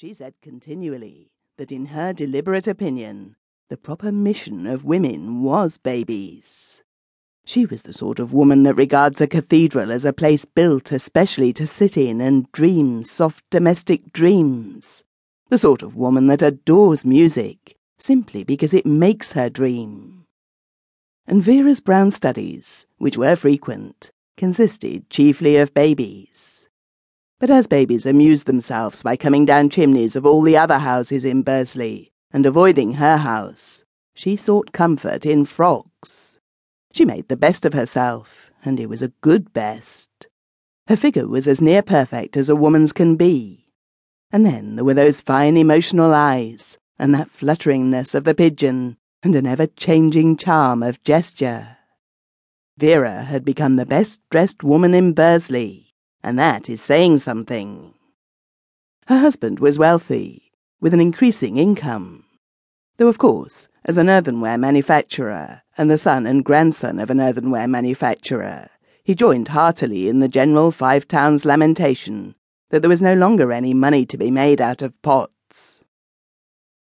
She said continually that in her deliberate opinion, the proper mission of women was babies. She was the sort of woman that regards a cathedral as a place built especially to sit in and dream soft domestic dreams. The sort of woman that adores music simply because it makes her dream. And Vera's brown studies, which were frequent, consisted chiefly of babies. But as babies amused themselves by coming down chimneys of all the other houses in Bursley and avoiding her house, she sought comfort in frocks. She made the best of herself, and it was a good best. Her figure was as near perfect as a woman's can be. And then there were those fine emotional eyes, and that flutteringness of the pigeon, and an ever changing charm of gesture. Vera had become the best dressed woman in Bursley, and that is saying something. Her husband was wealthy, with an increasing income. Though, of course, as an earthenware manufacturer, and the son and grandson of an earthenware manufacturer, he joined heartily in the general Five Towns lamentation that there was no longer any money to be made out of pots.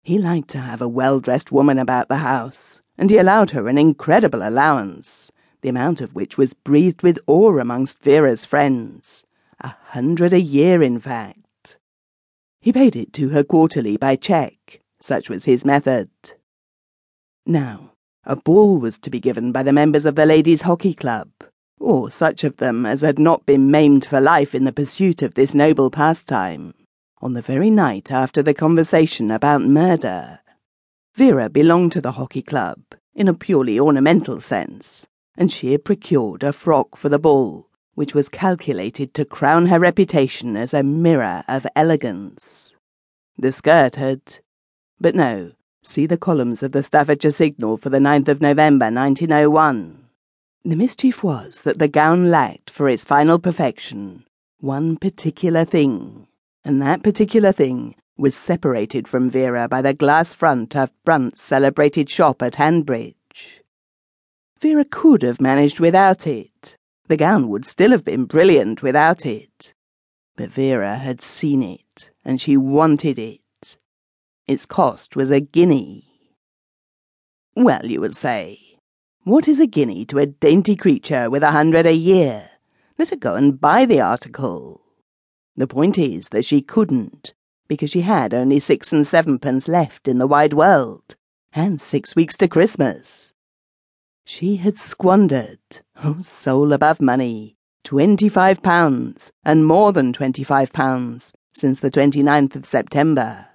He liked to have a well dressed woman about the house, and he allowed her an incredible allowance, the amount of which was breathed with awe amongst Vera's friends. A hundred a year, in fact. He paid it to her quarterly by cheque, such was his method. Now, a ball was to be given by the members of the Ladies' Hockey Club, or such of them as had not been maimed for life in the pursuit of this noble pastime, on the very night after the conversation about murder. Vera belonged to the hockey club, in a purely ornamental sense, and she had procured a frock for the ball, which was calculated to crown her reputation as a mirror of elegance. The skirt had. But no, see the columns of the Staffordshire Signal for the 9th of November 1901. The mischief was that the gown lacked for its final perfection one particular thing, and that particular thing was separated from Vera by the glass front of Brunt's celebrated shop at Hanbridge. Vera could have managed without it. The gown would still have been brilliant without it. But Vera had seen it, and she wanted it. Its cost was a guinea. Well, you will say, what is a guinea to a dainty creature with a hundred a year? Let her go and buy the article. The point is that she couldn't, because she had only six and sevenpence left in the wide world, and six weeks to Christmas. She had squandered, oh soul above money, twenty-five pounds, and more than twenty-five pounds, since the twenty-ninth of September.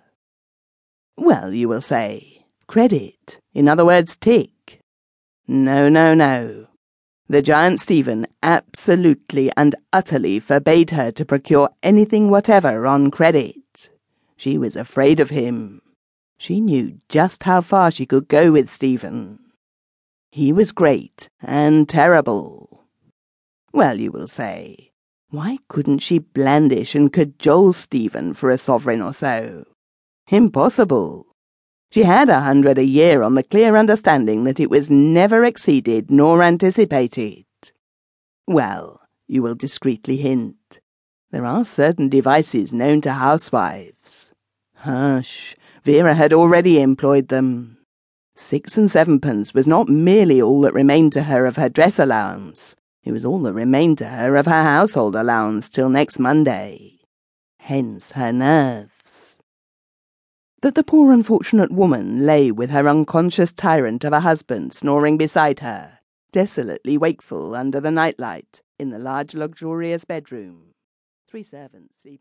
Well, you will say, credit, in other words, tick. No, no, no. The giant Stephen absolutely and utterly forbade her to procure anything whatever on credit. She was afraid of him. She knew just how far she could go with Stephen. He was great and terrible. Well, you will say, why couldn't she blandish and cajole Stephen for a sovereign or so? Impossible. She had a hundred a year on the clear understanding that it was never exceeded nor anticipated. Well, you will discreetly hint, there are certain devices known to housewives. Hush, Vera had already employed them. Six and sevenpence was not merely all that remained to her of her dress allowance, it was all that remained to her of her household allowance till next Monday. Hence her nerves. That the poor unfortunate woman lay with her unconscious tyrant of a husband snoring beside her, desolately wakeful under the nightlight, in the large luxurious bedroom. Three servants sleeping.